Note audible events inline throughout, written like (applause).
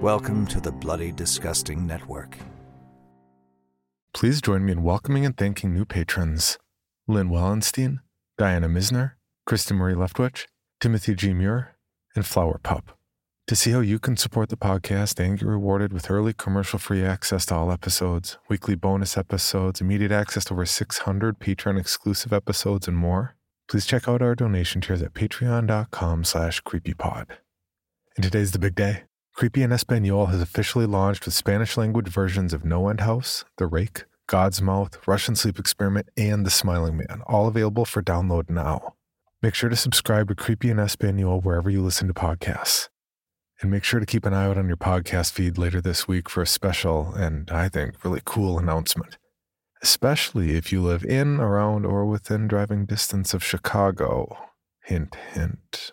Welcome to the Bloody Disgusting Network. Please join me in welcoming and thanking new patrons Lynn Wallenstein, Diana Misner, Kristen Marie Leftwich, Timothy G. Muir, and Flower Pup. To see how you can support the podcast and get rewarded with early commercial free access to all episodes, weekly bonus episodes, immediate access to over 600 Patreon exclusive episodes, and more, please check out our donation tiers at patreon.com slash creepypod. And today's the big day. Creepy in Espanol has officially launched with Spanish language versions of No End House, The Rake, God's Mouth, Russian Sleep Experiment, and The Smiling Man, all available for download now. Make sure to subscribe to Creepy in Espanol wherever you listen to podcasts. And make sure to keep an eye out on your podcast feed later this week for a special and, I think, really cool announcement. Especially if you live in, around, or within driving distance of Chicago. Hint, hint.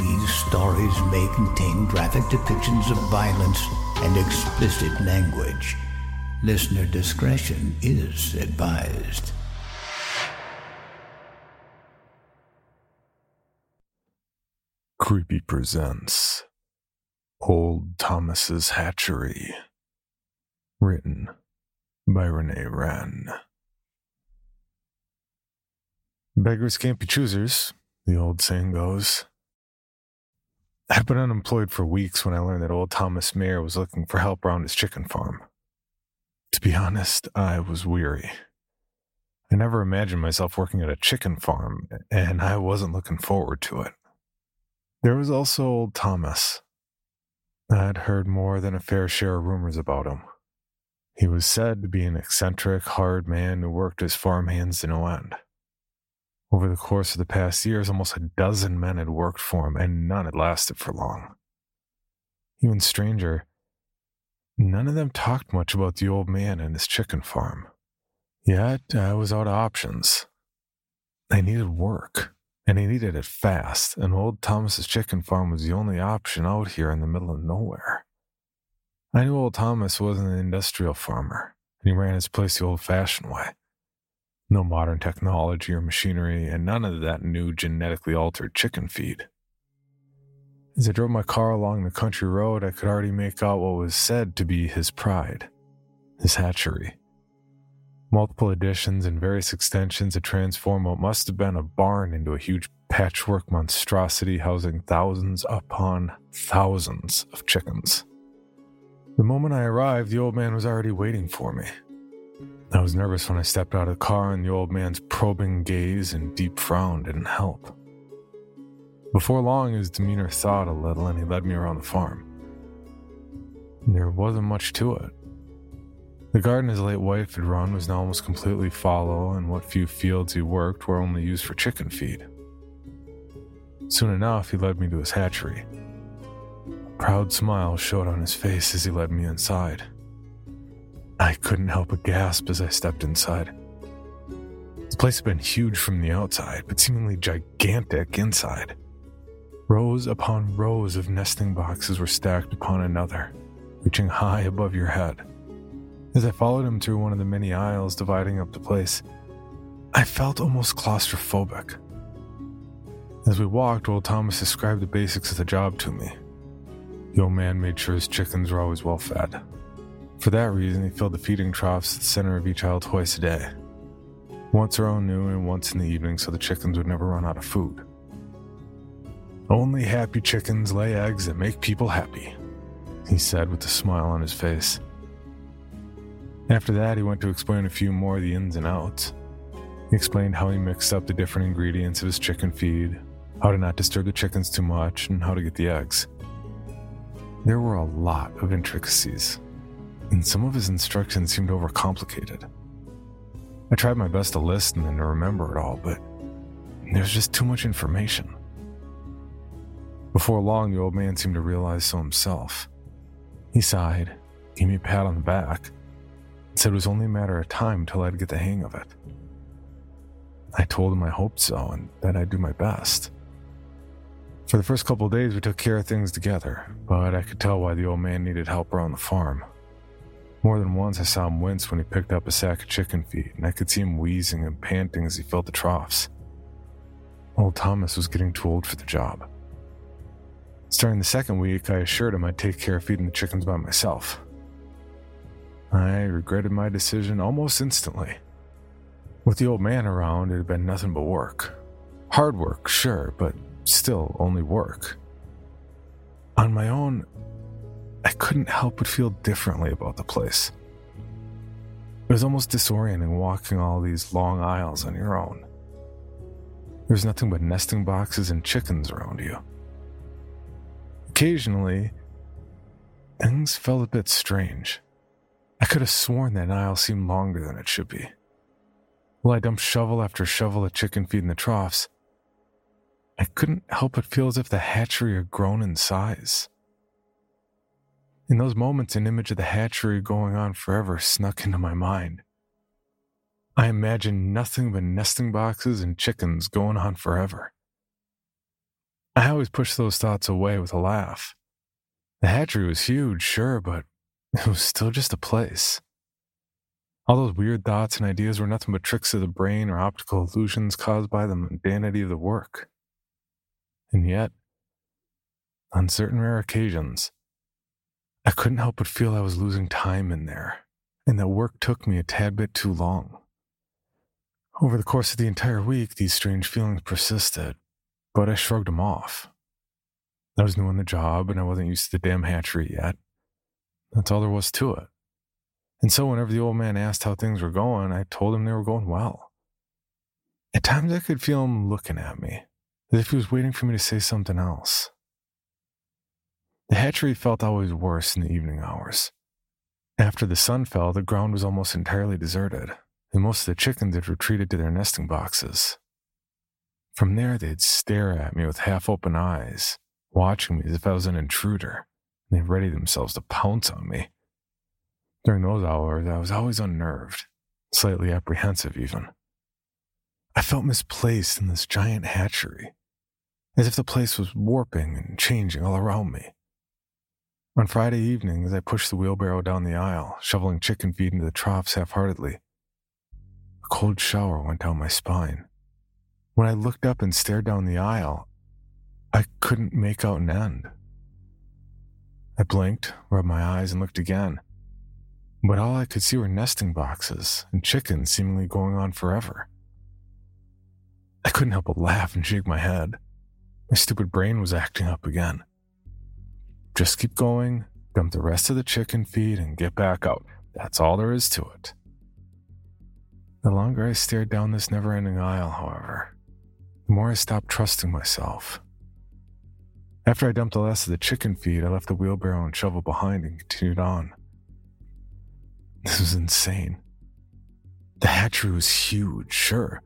These stories may contain graphic depictions of violence and explicit language. Listener discretion is advised. Creepy presents Old Thomas's Hatchery. Written by Rene Rehn. Beggars can't be choosers, the old saying goes. I'd been unemployed for weeks when I learned that old Thomas Mayer was looking for help around his chicken farm. To be honest, I was weary. I never imagined myself working at a chicken farm, and I wasn't looking forward to it. There was also old Thomas. I'd heard more than a fair share of rumors about him. He was said to be an eccentric, hard man who worked his farm hands to no end. Over the course of the past years, almost a dozen men had worked for him, and none had lasted for long. Even stranger, none of them talked much about the old man and his chicken farm. Yet uh, I was out of options. I needed work, and I needed it fast, and old Thomas's chicken farm was the only option out here in the middle of nowhere. I knew old Thomas wasn't an industrial farmer, and he ran his place the old fashioned way. No modern technology or machinery, and none of that new genetically altered chicken feed. As I drove my car along the country road, I could already make out what was said to be his pride his hatchery. Multiple additions and various extensions had transformed what must have been a barn into a huge patchwork monstrosity housing thousands upon thousands of chickens. The moment I arrived, the old man was already waiting for me. I was nervous when I stepped out of the car, and the old man's probing gaze and deep frown didn't help. Before long, his demeanor thawed a little, and he led me around the farm. There wasn't much to it. The garden his late wife had run was now almost completely fallow, and what few fields he worked were only used for chicken feed. Soon enough, he led me to his hatchery. A proud smile showed on his face as he led me inside. I couldn't help but gasp as I stepped inside. The place had been huge from the outside, but seemingly gigantic inside. Rows upon rows of nesting boxes were stacked upon another, reaching high above your head. As I followed him through one of the many aisles dividing up the place, I felt almost claustrophobic. As we walked, old Thomas described the basics of the job to me. The old man made sure his chickens were always well fed, for that reason, he filled the feeding troughs at the center of each aisle twice a day. Once around noon and once in the evening so the chickens would never run out of food. Only happy chickens lay eggs that make people happy, he said with a smile on his face. After that, he went to explain a few more of the ins and outs. He explained how he mixed up the different ingredients of his chicken feed, how to not disturb the chickens too much, and how to get the eggs. There were a lot of intricacies and some of his instructions seemed overcomplicated. I tried my best to listen and to remember it all, but there's just too much information. Before long, the old man seemed to realize so himself. He sighed, gave me a pat on the back, and said it was only a matter of time till I'd get the hang of it. I told him I hoped so and that I'd do my best. For the first couple of days, we took care of things together, but I could tell why the old man needed help around the farm. More than once, I saw him wince when he picked up a sack of chicken feed, and I could see him wheezing and panting as he filled the troughs. Old Thomas was getting too old for the job. Starting the second week, I assured him I'd take care of feeding the chickens by myself. I regretted my decision almost instantly. With the old man around, it had been nothing but work. Hard work, sure, but still only work. On my own, I couldn't help but feel differently about the place. It was almost disorienting walking all these long aisles on your own. There's nothing but nesting boxes and chickens around you. Occasionally, things felt a bit strange. I could have sworn that aisle seemed longer than it should be. While I dumped shovel after shovel of chicken feed in the troughs, I couldn't help but feel as if the hatchery had grown in size. In those moments, an image of the hatchery going on forever snuck into my mind. I imagined nothing but nesting boxes and chickens going on forever. I always pushed those thoughts away with a laugh. The hatchery was huge, sure, but it was still just a place. All those weird thoughts and ideas were nothing but tricks of the brain or optical illusions caused by the mundanity of the work. And yet, on certain rare occasions, I couldn't help but feel I was losing time in there, and that work took me a tad bit too long. Over the course of the entire week, these strange feelings persisted, but I shrugged them off. I was new on the job, and I wasn't used to the damn hatchery yet. That's all there was to it. And so, whenever the old man asked how things were going, I told him they were going well. At times, I could feel him looking at me, as if he was waiting for me to say something else. The hatchery felt always worse in the evening hours. After the sun fell, the ground was almost entirely deserted, and most of the chickens had retreated to their nesting boxes. From there, they'd stare at me with half open eyes, watching me as if I was an intruder, and ready themselves to pounce on me. During those hours, I was always unnerved, slightly apprehensive even. I felt misplaced in this giant hatchery, as if the place was warping and changing all around me. On Friday evening, as I pushed the wheelbarrow down the aisle, shoveling chicken feed into the troughs half heartedly, a cold shower went down my spine. When I looked up and stared down the aisle, I couldn't make out an end. I blinked, rubbed my eyes, and looked again. But all I could see were nesting boxes and chickens seemingly going on forever. I couldn't help but laugh and shake my head. My stupid brain was acting up again. Just keep going, dump the rest of the chicken feed, and get back out. That's all there is to it. The longer I stared down this never ending aisle, however, the more I stopped trusting myself. After I dumped the last of the chicken feed, I left the wheelbarrow and shovel behind and continued on. This was insane. The hatchery was huge, sure,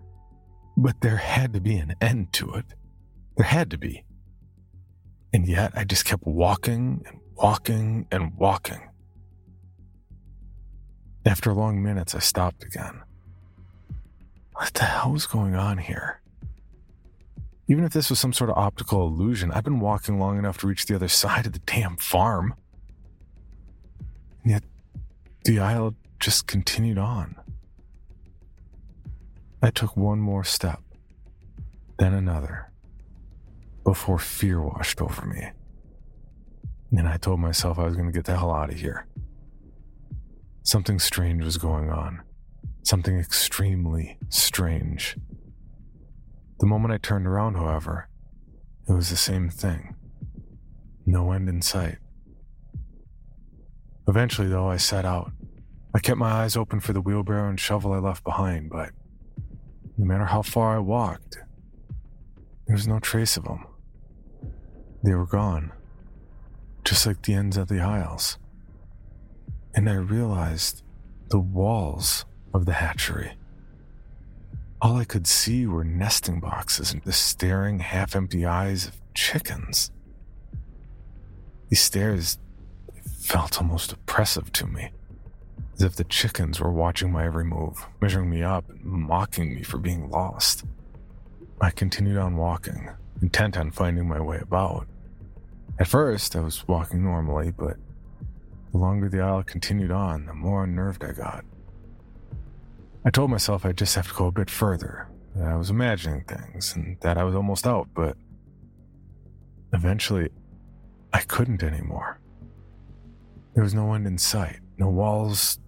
but there had to be an end to it. There had to be. And yet I just kept walking and walking and walking. After long minutes, I stopped again. What the hell was going on here? Even if this was some sort of optical illusion, I've been walking long enough to reach the other side of the damn farm. And yet, the aisle just continued on. I took one more step, then another before fear washed over me. And I told myself I was going to get the hell out of here. Something strange was going on. Something extremely strange. The moment I turned around, however, it was the same thing. No end in sight. Eventually, though, I set out. I kept my eyes open for the wheelbarrow and shovel I left behind, but no matter how far I walked, there was no trace of them. They were gone, just like the ends of the aisles. And I realized the walls of the hatchery. All I could see were nesting boxes and the staring, half empty eyes of chickens. These stares felt almost oppressive to me, as if the chickens were watching my every move, measuring me up and mocking me for being lost. I continued on walking, intent on finding my way about. At first, I was walking normally, but the longer the aisle continued on, the more unnerved I got. I told myself I'd just have to go a bit further, that I was imagining things, and that I was almost out, but eventually, I couldn't anymore. There was no end in sight, no walls,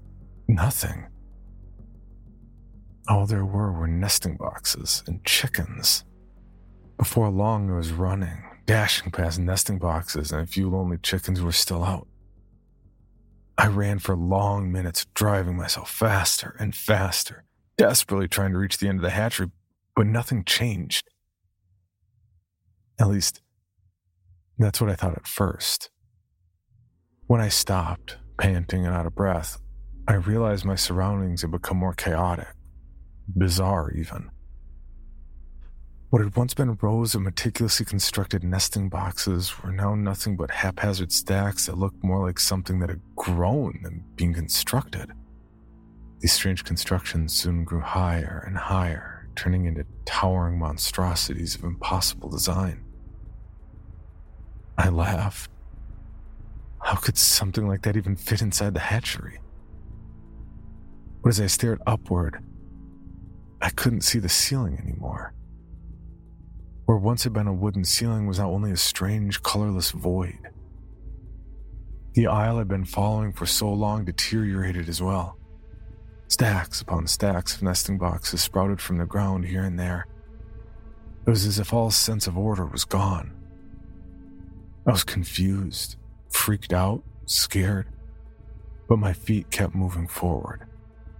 nothing. All there were were nesting boxes and chickens. Before long, I was running, dashing past nesting boxes and a few lonely chickens who were still out. I ran for long minutes, driving myself faster and faster, desperately trying to reach the end of the hatchery, but nothing changed. At least, that's what I thought at first. When I stopped, panting and out of breath, I realized my surroundings had become more chaotic, bizarre even. What had once been rows of meticulously constructed nesting boxes were now nothing but haphazard stacks that looked more like something that had grown than being constructed. These strange constructions soon grew higher and higher, turning into towering monstrosities of impossible design. I laughed. How could something like that even fit inside the hatchery? But as I stared upward, I couldn't see the ceiling anymore. Where once had been a wooden ceiling was now only a strange, colorless void. The aisle I'd been following for so long deteriorated as well. Stacks upon stacks of nesting boxes sprouted from the ground here and there. It was as if all sense of order was gone. I was confused, freaked out, scared, but my feet kept moving forward,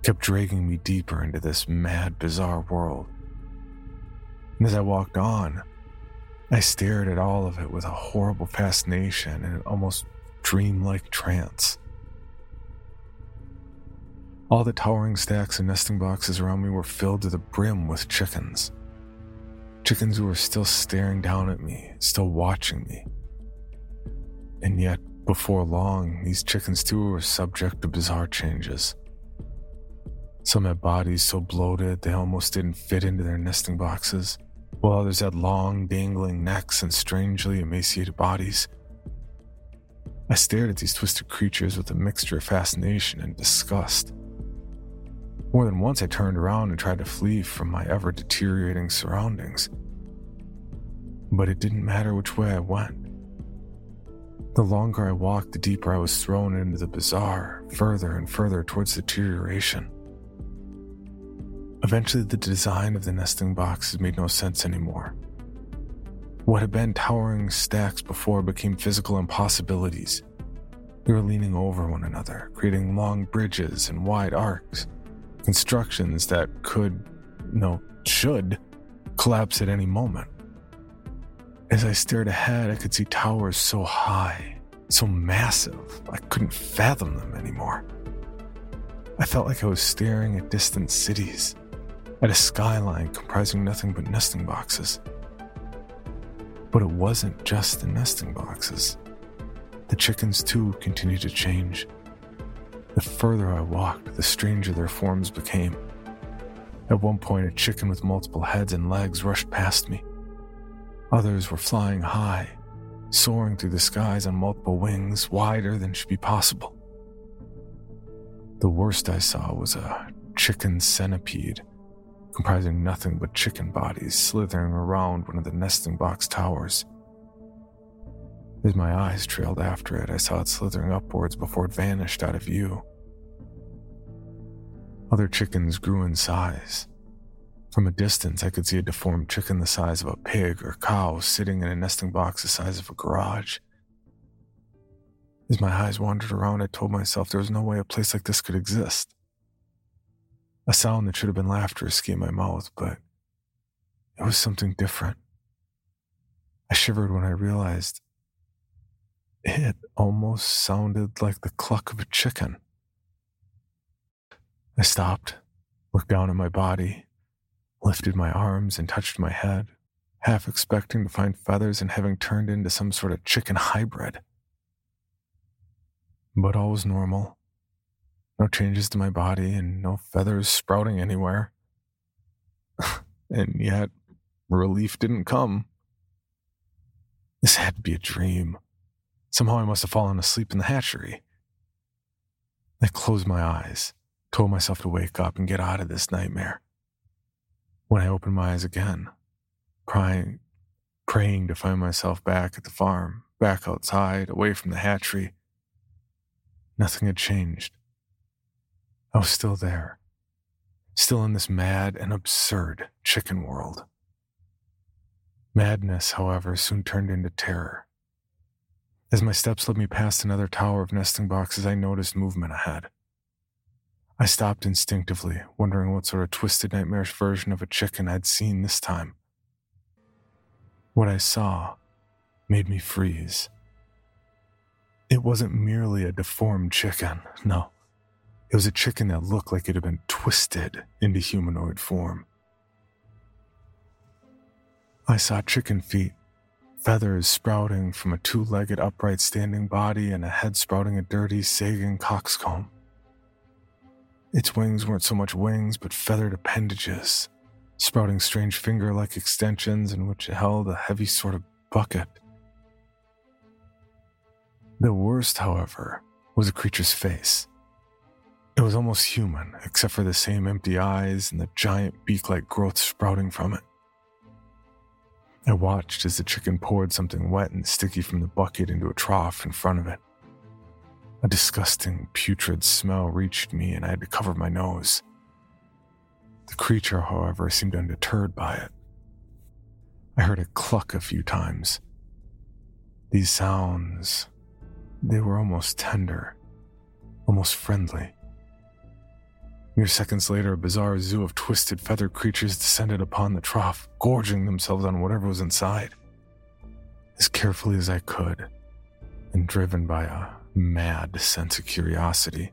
kept dragging me deeper into this mad, bizarre world. And as I walked on, I stared at all of it with a horrible fascination and an almost dreamlike trance. All the towering stacks and nesting boxes around me were filled to the brim with chickens. Chickens who were still staring down at me, still watching me. And yet, before long, these chickens too were subject to bizarre changes. Some had bodies so bloated they almost didn't fit into their nesting boxes while others had long, dangling necks and strangely emaciated bodies. I stared at these twisted creatures with a mixture of fascination and disgust. More than once, I turned around and tried to flee from my ever deteriorating surroundings. But it didn't matter which way I went. The longer I walked, the deeper I was thrown into the bizarre, further and further towards deterioration. Eventually, the design of the nesting boxes made no sense anymore. What had been towering stacks before became physical impossibilities. They were leaning over one another, creating long bridges and wide arcs, constructions that could, no, should, collapse at any moment. As I stared ahead, I could see towers so high, so massive, I couldn't fathom them anymore. I felt like I was staring at distant cities at a skyline comprising nothing but nesting boxes. But it wasn't just the nesting boxes. The chickens, too, continued to change. The further I walked, the stranger their forms became. At one point, a chicken with multiple heads and legs rushed past me. Others were flying high, soaring through the skies on multiple wings, wider than should be possible. The worst I saw was a chicken centipede comprising nothing but chicken bodies slithering around one of the nesting box towers. As my eyes trailed after it, I saw it slithering upwards before it vanished out of view. Other chickens grew in size. From a distance, I could see a deformed chicken the size of a pig or cow sitting in a nesting box the size of a garage. As my eyes wandered around, I told myself there was no way a place like this could exist. A sound that should have been laughter escaped my mouth, but it was something different. I shivered when I realized it almost sounded like the cluck of a chicken. I stopped, looked down at my body, lifted my arms, and touched my head, half expecting to find feathers and having turned into some sort of chicken hybrid. but all was normal. No changes to my body and no feathers sprouting anywhere. (laughs) and yet, relief didn't come. This had to be a dream. Somehow I must have fallen asleep in the hatchery. I closed my eyes, told myself to wake up and get out of this nightmare. When I opened my eyes again, crying, praying to find myself back at the farm, back outside, away from the hatchery, nothing had changed. I was still there, still in this mad and absurd chicken world. Madness, however, soon turned into terror. As my steps led me past another tower of nesting boxes, I noticed movement ahead. I stopped instinctively, wondering what sort of twisted, nightmarish version of a chicken I'd seen this time. What I saw made me freeze. It wasn't merely a deformed chicken, no. It was a chicken that looked like it had been twisted into humanoid form. I saw chicken feet, feathers sprouting from a two legged upright standing body, and a head sprouting a dirty, sagging coxcomb. Its wings weren't so much wings, but feathered appendages, sprouting strange finger like extensions in which it held a heavy sort of bucket. The worst, however, was the creature's face. It was almost human, except for the same empty eyes and the giant beak like growth sprouting from it. I watched as the chicken poured something wet and sticky from the bucket into a trough in front of it. A disgusting, putrid smell reached me, and I had to cover my nose. The creature, however, seemed undeterred by it. I heard it cluck a few times. These sounds, they were almost tender, almost friendly. Mere seconds later, a bizarre zoo of twisted feathered creatures descended upon the trough, gorging themselves on whatever was inside. As carefully as I could, and driven by a mad sense of curiosity,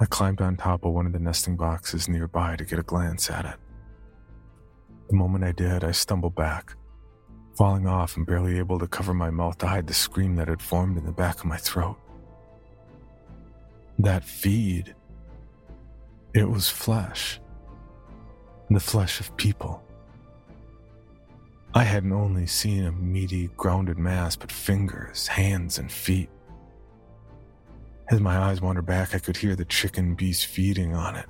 I climbed on top of one of the nesting boxes nearby to get a glance at it. The moment I did, I stumbled back, falling off and barely able to cover my mouth to hide the scream that had formed in the back of my throat. That feed it was flesh. The flesh of people. I hadn't only seen a meaty, grounded mass, but fingers, hands, and feet. As my eyes wandered back, I could hear the chicken beast feeding on it.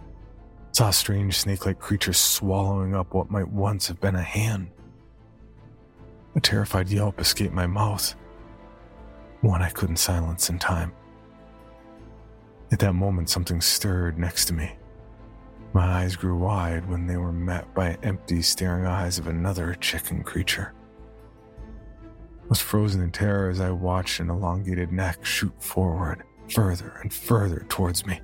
Saw a strange snake like creature swallowing up what might once have been a hand. A terrified yelp escaped my mouth, one I couldn't silence in time. At that moment, something stirred next to me. My eyes grew wide when they were met by empty, staring eyes of another chicken creature. I was frozen in terror as I watched an elongated neck shoot forward, further and further towards me.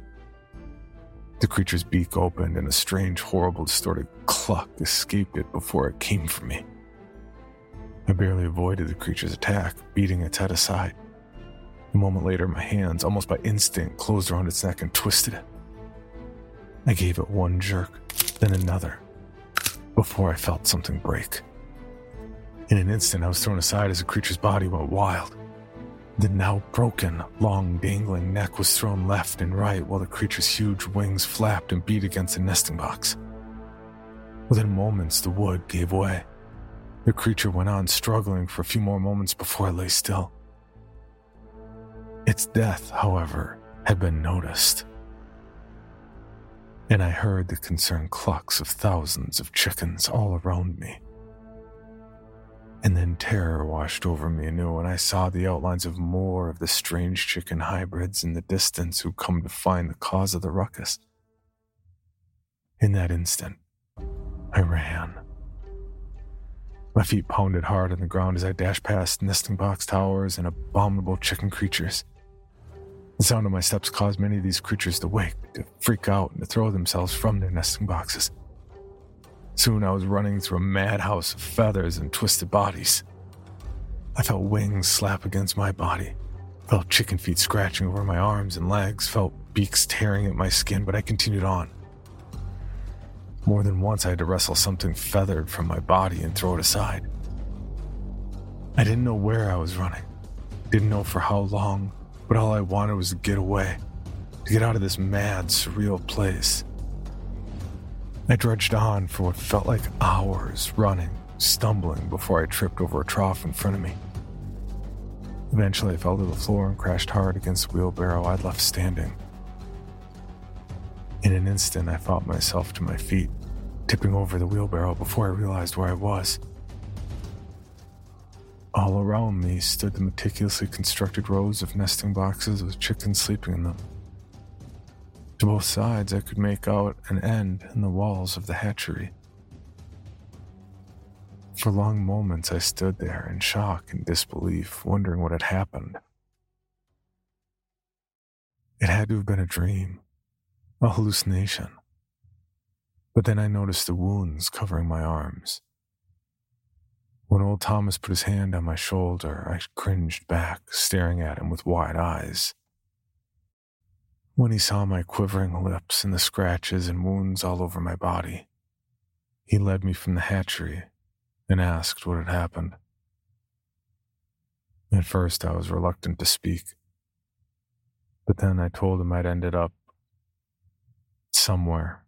The creature's beak opened and a strange, horrible, distorted cluck escaped it before it came for me. I barely avoided the creature's attack, beating its head aside. A moment later, my hands, almost by instinct, closed around its neck and twisted it. I gave it one jerk, then another, before I felt something break. In an instant, I was thrown aside as the creature's body went wild. The now broken, long, dangling neck was thrown left and right while the creature's huge wings flapped and beat against the nesting box. Within moments, the wood gave way. The creature went on struggling for a few more moments before it lay still. Its death, however, had been noticed and I heard the concerned clucks of thousands of chickens all around me. And then terror washed over me anew, when I saw the outlines of more of the strange chicken hybrids in the distance who come to find the cause of the ruckus. In that instant, I ran. My feet pounded hard on the ground as I dashed past nesting box towers and abominable chicken creatures. The sound of my steps caused many of these creatures to wake, to freak out, and to throw themselves from their nesting boxes. Soon I was running through a madhouse of feathers and twisted bodies. I felt wings slap against my body, felt chicken feet scratching over my arms and legs, felt beaks tearing at my skin, but I continued on. More than once, I had to wrestle something feathered from my body and throw it aside. I didn't know where I was running, didn't know for how long, But all I wanted was to get away, to get out of this mad, surreal place. I drudged on for what felt like hours, running, stumbling before I tripped over a trough in front of me. Eventually, I fell to the floor and crashed hard against the wheelbarrow I'd left standing. In an instant, I fought myself to my feet, tipping over the wheelbarrow before I realized where I was. All around me stood the meticulously constructed rows of nesting boxes with chickens sleeping in them. To both sides, I could make out an end in the walls of the hatchery. For long moments, I stood there in shock and disbelief, wondering what had happened. It had to have been a dream, a hallucination. But then I noticed the wounds covering my arms. When old Thomas put his hand on my shoulder, I cringed back, staring at him with wide eyes. When he saw my quivering lips and the scratches and wounds all over my body, he led me from the hatchery and asked what had happened. At first, I was reluctant to speak, but then I told him I'd ended up somewhere.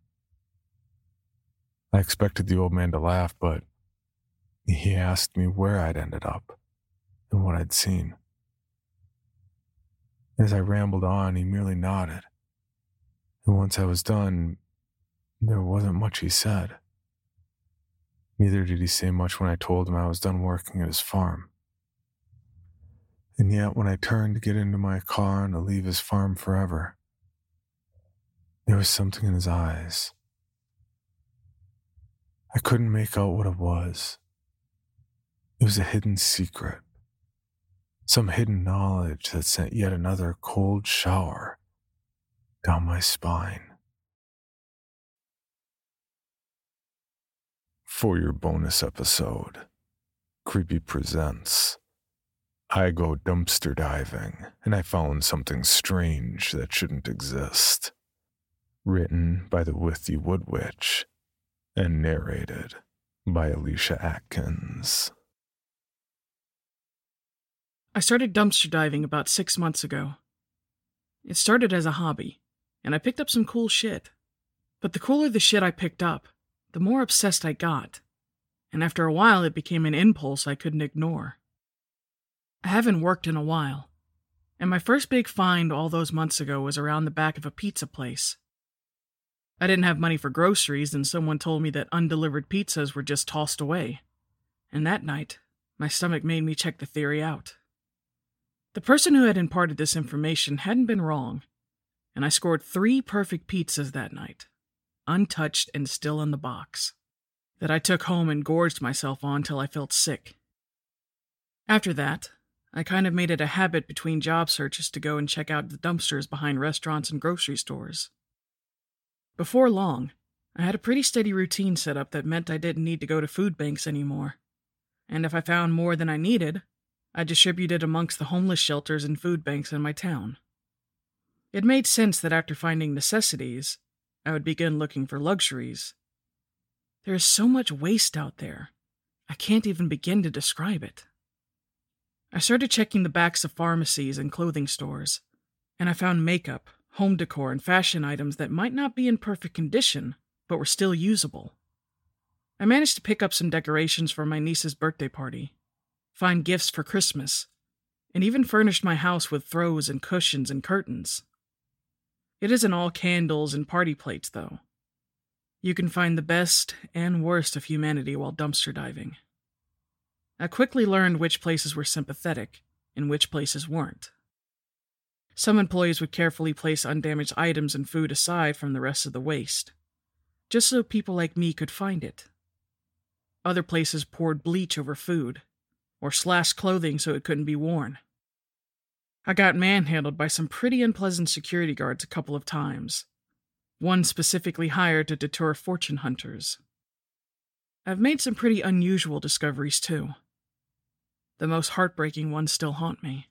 I expected the old man to laugh, but he asked me where I'd ended up and what I'd seen. As I rambled on, he merely nodded. And once I was done, there wasn't much he said. Neither did he say much when I told him I was done working at his farm. And yet, when I turned to get into my car and to leave his farm forever, there was something in his eyes. I couldn't make out what it was. It was a hidden secret, some hidden knowledge that sent yet another cold shower down my spine. For your bonus episode, Creepy Presents. I go dumpster diving and I found something strange that shouldn't exist. Written by the Withy Wood Witch and narrated by Alicia Atkins. I started dumpster diving about six months ago. It started as a hobby, and I picked up some cool shit. But the cooler the shit I picked up, the more obsessed I got, and after a while it became an impulse I couldn't ignore. I haven't worked in a while, and my first big find all those months ago was around the back of a pizza place. I didn't have money for groceries, and someone told me that undelivered pizzas were just tossed away. And that night, my stomach made me check the theory out. The person who had imparted this information hadn't been wrong, and I scored three perfect pizzas that night, untouched and still in the box, that I took home and gorged myself on till I felt sick. After that, I kind of made it a habit between job searches to go and check out the dumpsters behind restaurants and grocery stores. Before long, I had a pretty steady routine set up that meant I didn't need to go to food banks anymore. And if I found more than I needed, I distributed amongst the homeless shelters and food banks in my town. It made sense that after finding necessities, I would begin looking for luxuries. There is so much waste out there, I can't even begin to describe it. I started checking the backs of pharmacies and clothing stores, and I found makeup, home decor, and fashion items that might not be in perfect condition, but were still usable. I managed to pick up some decorations for my niece's birthday party, find gifts for Christmas, and even furnished my house with throws and cushions and curtains. It isn't all candles and party plates, though. You can find the best and worst of humanity while dumpster diving. I quickly learned which places were sympathetic and which places weren't. Some employees would carefully place undamaged items and food aside from the rest of the waste, just so people like me could find it. Other places poured bleach over food, or slashed clothing so it couldn't be worn. I got manhandled by some pretty unpleasant security guards a couple of times, one specifically hired to deter fortune hunters. I've made some pretty unusual discoveries, too. The most heartbreaking ones still haunt me.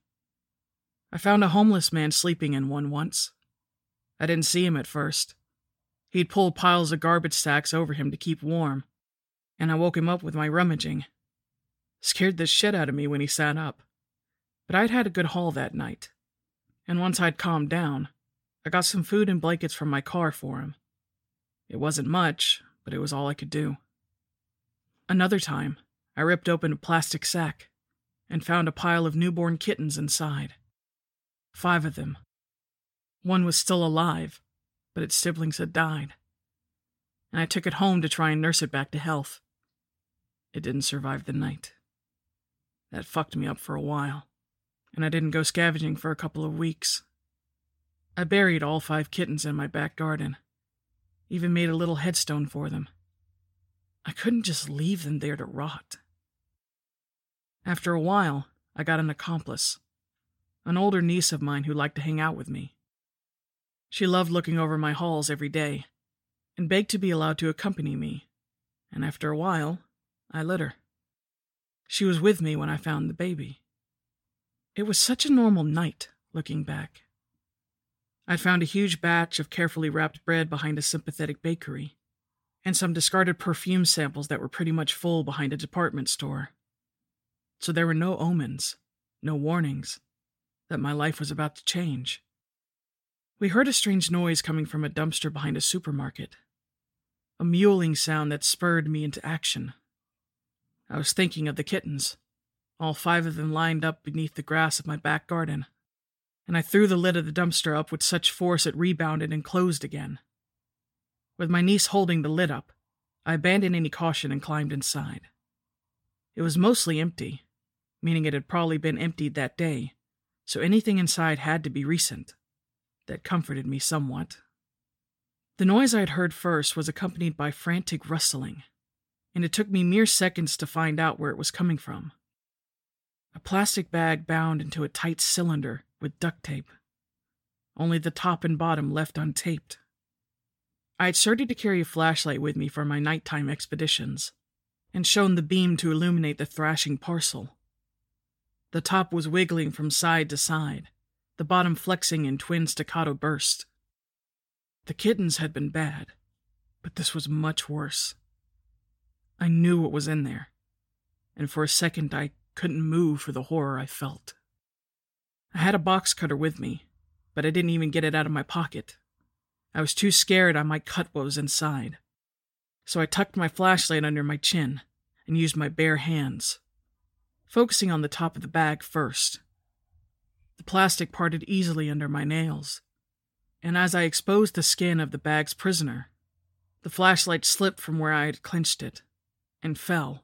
I found a homeless man sleeping in one once. I didn't see him at first. He'd pulled piles of garbage sacks over him to keep warm, and I woke him up with my rummaging. Scared the shit out of me when he sat up but I'd had a good haul that night, And once I'd calmed down, I got some food and blankets from my car for him. It wasn't much, but it was all I could do. Another time, I ripped open a plastic sack and found a pile of newborn kittens inside. Five of them. One was still alive, but its siblings had died. And I took it home to try and nurse it back to health. It didn't survive the night. That fucked me up for a while, and I didn't go scavenging for a couple of weeks. I buried all five kittens in my back garden, even made a little headstone for them. I couldn't just leave them there to rot. After a while, I got an accomplice, an older niece of mine who liked to hang out with me. She loved looking over my halls every day and begged to be allowed to accompany me, and after a while, I let her. She was with me when I found the baby. It was such a normal night, looking back. I'd found a huge batch of carefully wrapped bread behind a sympathetic bakery, and some discarded perfume samples that were pretty much full behind a department store. So there were no omens, no warnings that my life was about to change. We heard a strange noise coming from a dumpster behind a supermarket, a mewling sound that spurred me into action. I was thinking of the kittens, all five of them lined up beneath the grass of my back garden, and I threw the lid of the dumpster up with such force it rebounded and closed again. With my niece holding the lid up, I abandoned any caution and climbed inside. It was mostly empty, meaning it had probably been emptied that day, so anything inside had to be recent. That comforted me somewhat. The noise I had heard first was accompanied by frantic rustling and it took me mere seconds to find out where it was coming from. A plastic bag bound into a tight cylinder with duct tape, only the top and bottom left untaped. I had started to carry a flashlight with me for my nighttime expeditions, and shone the beam to illuminate the thrashing parcel. The top was wiggling from side to side, the bottom flexing in twin staccato bursts. The kittens had been bad, but this was much worse. I knew what was in there, and for a second I couldn't move for the horror I felt. I had a box cutter with me, but I didn't even get it out of my pocket. I was too scared I might cut what was inside. So I tucked my flashlight under my chin and used my bare hands, focusing on the top of the bag first. The plastic parted easily under my nails, and as I exposed the skin of the bag's prisoner, the flashlight slipped from where I had clenched it and fell,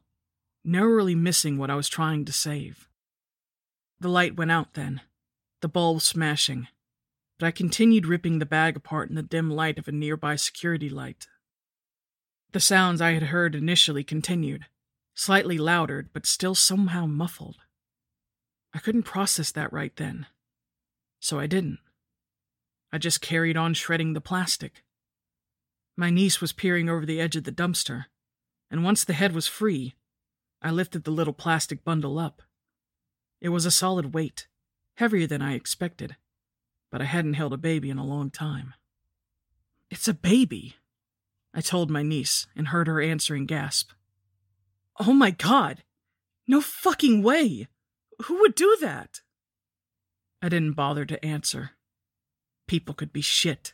narrowly missing what I was trying to save. The light went out then, the bulb smashing, but I continued ripping the bag apart in the dim light of a nearby security light. The sounds I had heard initially continued, slightly louder, but still somehow muffled. I couldn't process that right then, so I didn't. I just carried on shredding the plastic. My niece was peering over the edge of the dumpster, and once the head was free, I lifted the little plastic bundle up. It was a solid weight, heavier than I expected, but I hadn't held a baby in a long time. It's a baby, I told my niece and heard her answering gasp. Oh my god! No fucking way! Who would do that? I didn't bother to answer. People could be shit.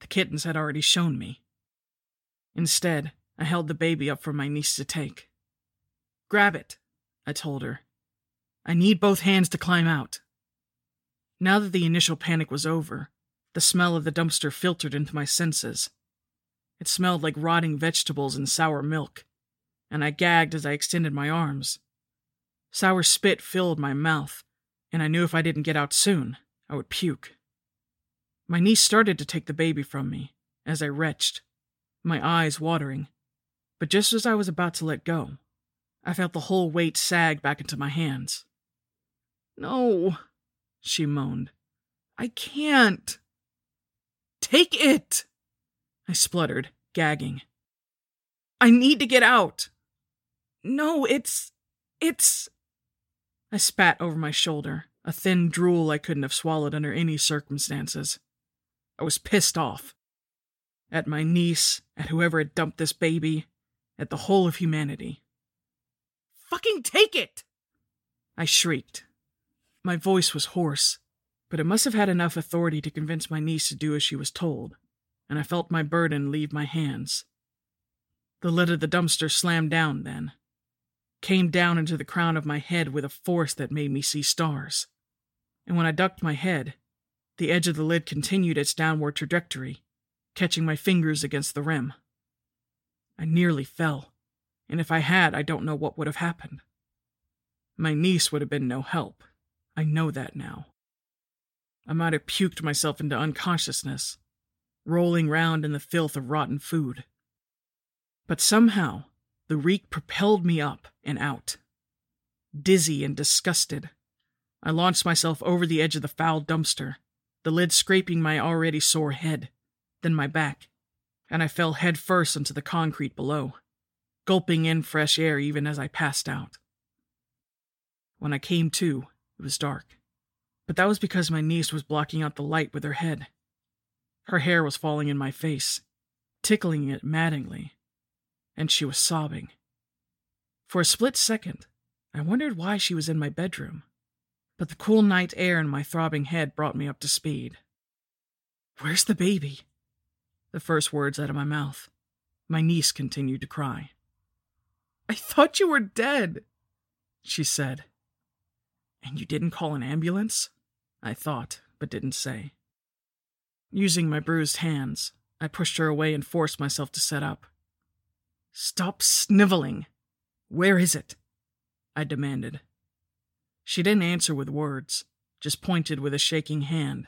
The kittens had already shown me. Instead, I held the baby up for my niece to take. Grab it, I told her. I need both hands to climb out. Now that the initial panic was over, the smell of the dumpster filtered into my senses. It smelled like rotting vegetables and sour milk, and I gagged as I extended my arms. Sour spit filled my mouth, and I knew if I didn't get out soon, I would puke. My niece started to take the baby from me as I retched, my eyes watering but just as I was about to let go, I felt the whole weight sag back into my hands. No, she moaned. I can't. Take it, I spluttered, gagging. I need to get out. No, it's. it's. I spat over my shoulder, a thin drool I couldn't have swallowed under any circumstances. I was pissed off. At my niece, at whoever had dumped this baby, at the whole of humanity. Fucking take it! I shrieked. My voice was hoarse, But it must have had enough authority to convince my niece to do as she was told, and I felt my burden leave my hands. The lid of the dumpster slammed down then, came down into the crown of my head with a force that made me see stars. And when I ducked my head, the edge of the lid continued its downward trajectory, catching my fingers against the rim. I nearly fell, and if I had, I don't know what would have happened. My niece would have been no help. I know that now. I might have puked myself into unconsciousness, rolling round in the filth of rotten food. But somehow, the reek propelled me up and out. Dizzy and disgusted, I launched myself over the edge of the foul dumpster, the lid scraping my already sore head, then my back, and I fell head first into the concrete below, gulping in fresh air even as I passed out. When I came to, it was dark, but that was because my niece was blocking out the light with her head. Her hair was falling in my face, tickling it maddeningly and she was sobbing. For a split second, I wondered why she was in my bedroom, but the cool night air in my throbbing head brought me up to speed. Where's the baby? The first words out of my mouth. My niece continued to cry. I thought you were dead, she said. And you didn't call an ambulance? I thought, but didn't say. Using my bruised hands, I pushed her away and forced myself to sit up. Stop sniveling. Where is it? I demanded. She didn't answer with words, just pointed with a shaking hand,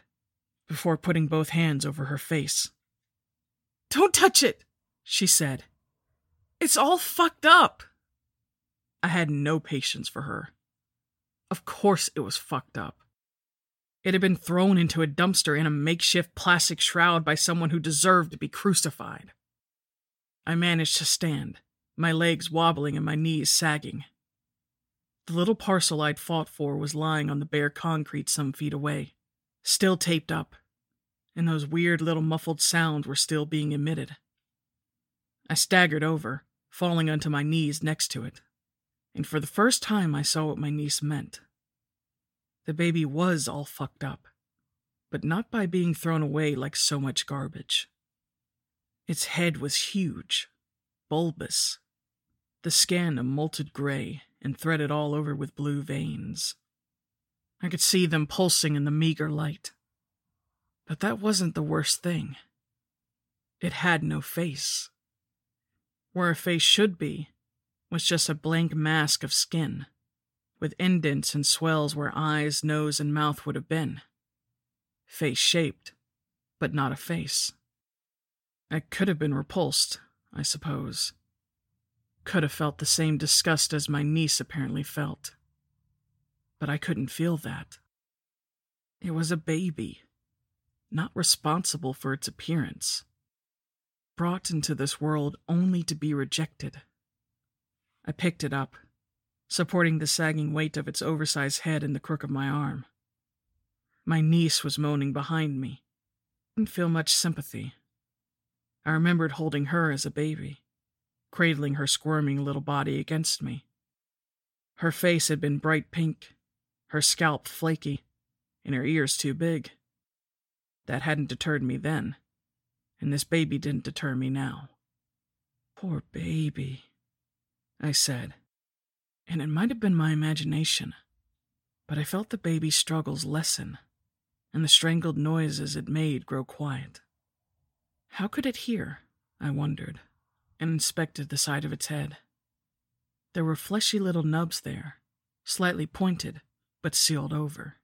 before putting both hands over her face. Don't touch it, she said. It's all fucked up. I had no patience for her. Of course it was fucked up. It had been thrown into a dumpster in a makeshift plastic shroud by someone who deserved to be crucified. I managed to stand, my legs wobbling and my knees sagging. The little parcel I'd fought for was lying on the bare concrete some feet away, still taped up, and those weird little muffled sounds were still being emitted. I staggered over, falling onto my knees next to it, and for the first time I saw what my niece meant. The baby was all fucked up, but not by being thrown away like so much garbage. Its head was huge, bulbous, the skin a molted gray and threaded all over with blue veins. I could see them pulsing in the meager light. But that wasn't the worst thing. It had no face. Where a face should be was just a blank mask of skin, with indents and swells where eyes, nose, and mouth would have been. Face shaped, but not a face. I could have been repulsed, I suppose. Could have felt the same disgust as my niece apparently felt. But I couldn't feel that. It was a baby, not responsible for its appearance, brought into this world only to be rejected. I picked it up, supporting the sagging weight of its oversized head in the crook of my arm. My niece was moaning behind me. I didn't feel much sympathy. I remembered holding her as a baby, cradling her squirming little body against me. Her face had been bright pink, her scalp flaky, and her ears too big. That hadn't deterred me then, and this baby didn't deter me now. Poor baby, I said, and it might have been my imagination, but I felt the baby's struggles lessen and the strangled noises it made grow quiet. How could it hear? I wondered, and inspected the side of its head. There were fleshy little nubs there, slightly pointed, but sealed over.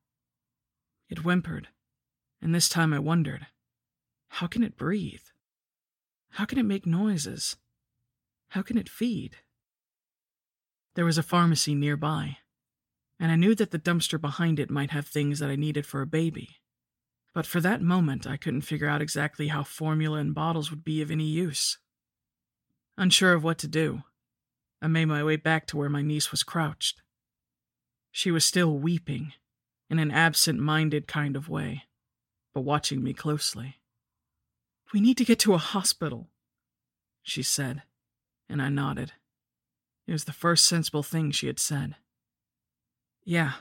It whimpered, and this time I wondered how can it breathe? How can it make noises? How can it feed? There was a pharmacy nearby, and I knew that the dumpster behind it might have things that I needed for a baby. But for that moment, I couldn't figure out exactly how formula and bottles would be of any use. Unsure of what to do, I made my way back to where my niece was crouched. She was still weeping, in an absent minded kind of way, but watching me closely. We need to get to a hospital, she said, and I nodded. It was the first sensible thing she had said. Yeah,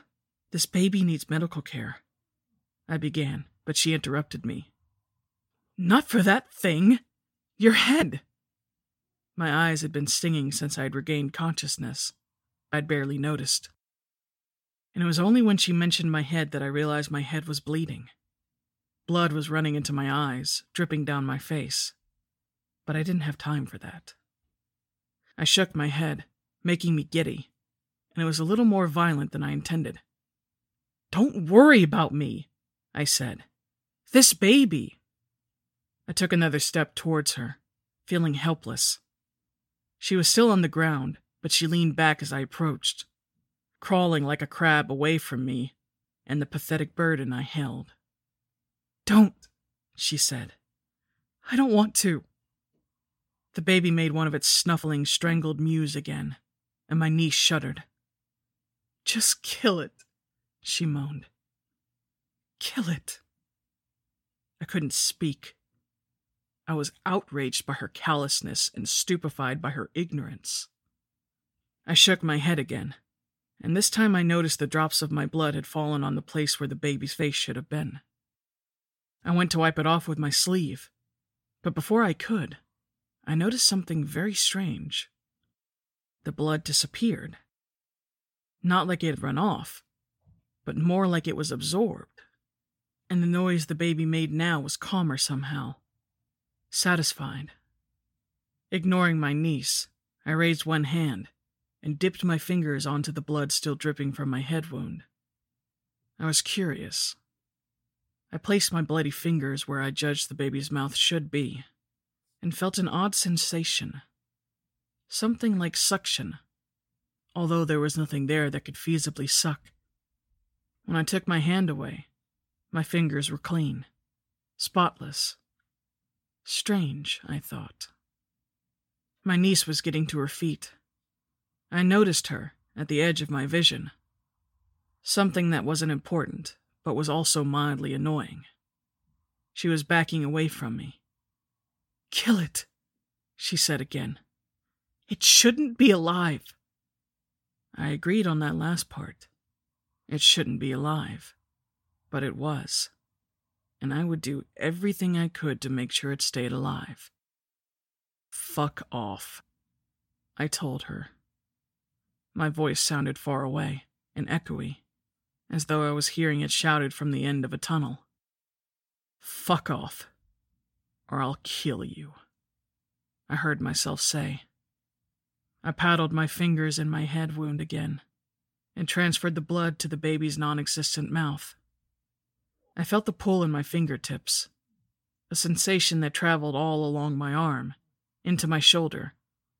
this baby needs medical care. I began, but she interrupted me. Not for that thing! Your head! My eyes had been stinging since I had regained consciousness. I'd barely noticed. And it was only when she mentioned my head that I realized my head was bleeding. Blood was running into my eyes, dripping down my face. But I didn't have time for that. I shook my head, making me giddy, and it was a little more violent than I intended. Don't worry about me, I said. This baby. I took another step towards her, feeling helpless. She was still on the ground, but she leaned back as I approached, crawling like a crab away from me and the pathetic burden I held. Don't, she said. I don't want to. The baby made one of its snuffling, strangled mews again, and my niece shuddered. Just kill it, she moaned. Kill it. I couldn't speak. I was outraged by her callousness and stupefied by her ignorance. I shook my head again, and this time I noticed the drops of my blood had fallen on the place where the baby's face should have been. I went to wipe it off with my sleeve, but before I could, I noticed something very strange. The blood disappeared. Not like it had run off, but more like it was absorbed. And the noise the baby made now was calmer somehow satisfied. Ignoring my niece, I raised one hand and dipped my fingers onto the blood still dripping from my head wound. I was curious. I placed my bloody fingers where I judged the baby's mouth should be and felt an odd sensation. Something like suction, although there was nothing there that could feasibly suck. When I took my hand away, my fingers were clean, spotless. Strange, I thought. My niece was getting to her feet. I noticed her at the edge of my vision. Something that wasn't important, but was also mildly annoying. She was backing away from me. Kill it, she said again. It shouldn't be alive. I agreed on that last part. It shouldn't be alive, but it was and I would do everything I could to make sure it stayed alive. Fuck off, I told her. My voice sounded far away and echoey, as though I was hearing it shouted from the end of a tunnel. Fuck off, or I'll kill you, I heard myself say. I paddled my fingers in my head wound again and transferred the blood to the baby's non existent mouth. I felt the pull in my fingertips, a sensation that traveled all along my arm, into my shoulder,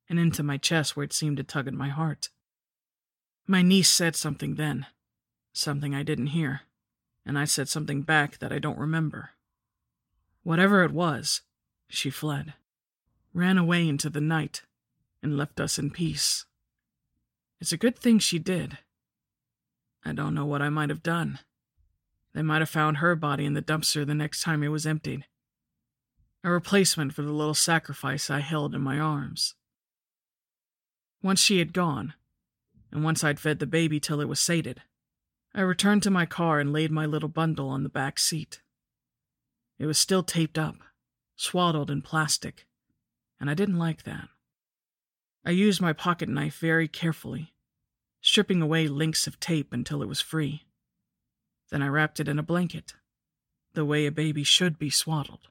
and into my chest where it seemed to tug at my heart. My niece said something then, something I didn't hear, and I said something back that I don't remember. Whatever it was, she fled, ran away into the night, and left us in peace. It's a good thing she did. I don't know what I might have done. They might have found her body in the dumpster the next time it was emptied. A replacement for the little sacrifice I held in my arms. Once she had gone, and once I'd fed the baby till it was sated, I returned to my car and laid my little bundle on the back seat. It was still taped up, swaddled in plastic, and I didn't like that. I used my pocket knife very carefully, stripping away links of tape until it was free. Then I wrapped it in a blanket, the way a baby should be swaddled.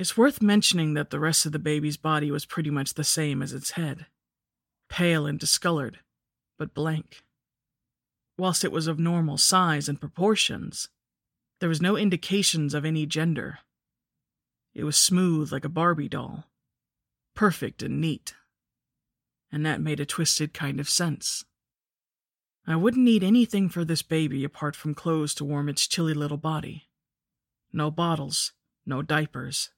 It's worth mentioning that the rest of the baby's body was pretty much the same as its head pale and discolored, but blank. Whilst it was of normal size and proportions, there was no indications of any gender. It was smooth like a Barbie doll, perfect and neat. And that made a twisted kind of sense. I wouldn't need anything for this baby apart from clothes to warm its chilly little body. No bottles, no diapers.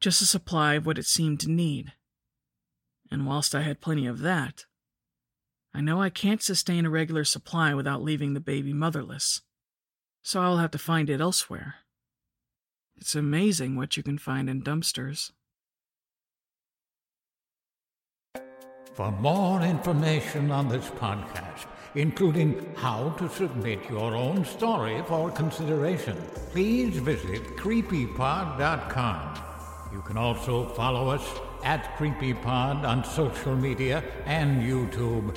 Just a supply of what it seemed to need. And whilst I had plenty of that, I know I can't sustain a regular supply without leaving the baby motherless, so I'll have to find it elsewhere. It's amazing what you can find in dumpsters. For more information on this podcast, including how to submit your own story for consideration. Please visit creepypod.com. You can also follow us at CreepyPod on social media and YouTube.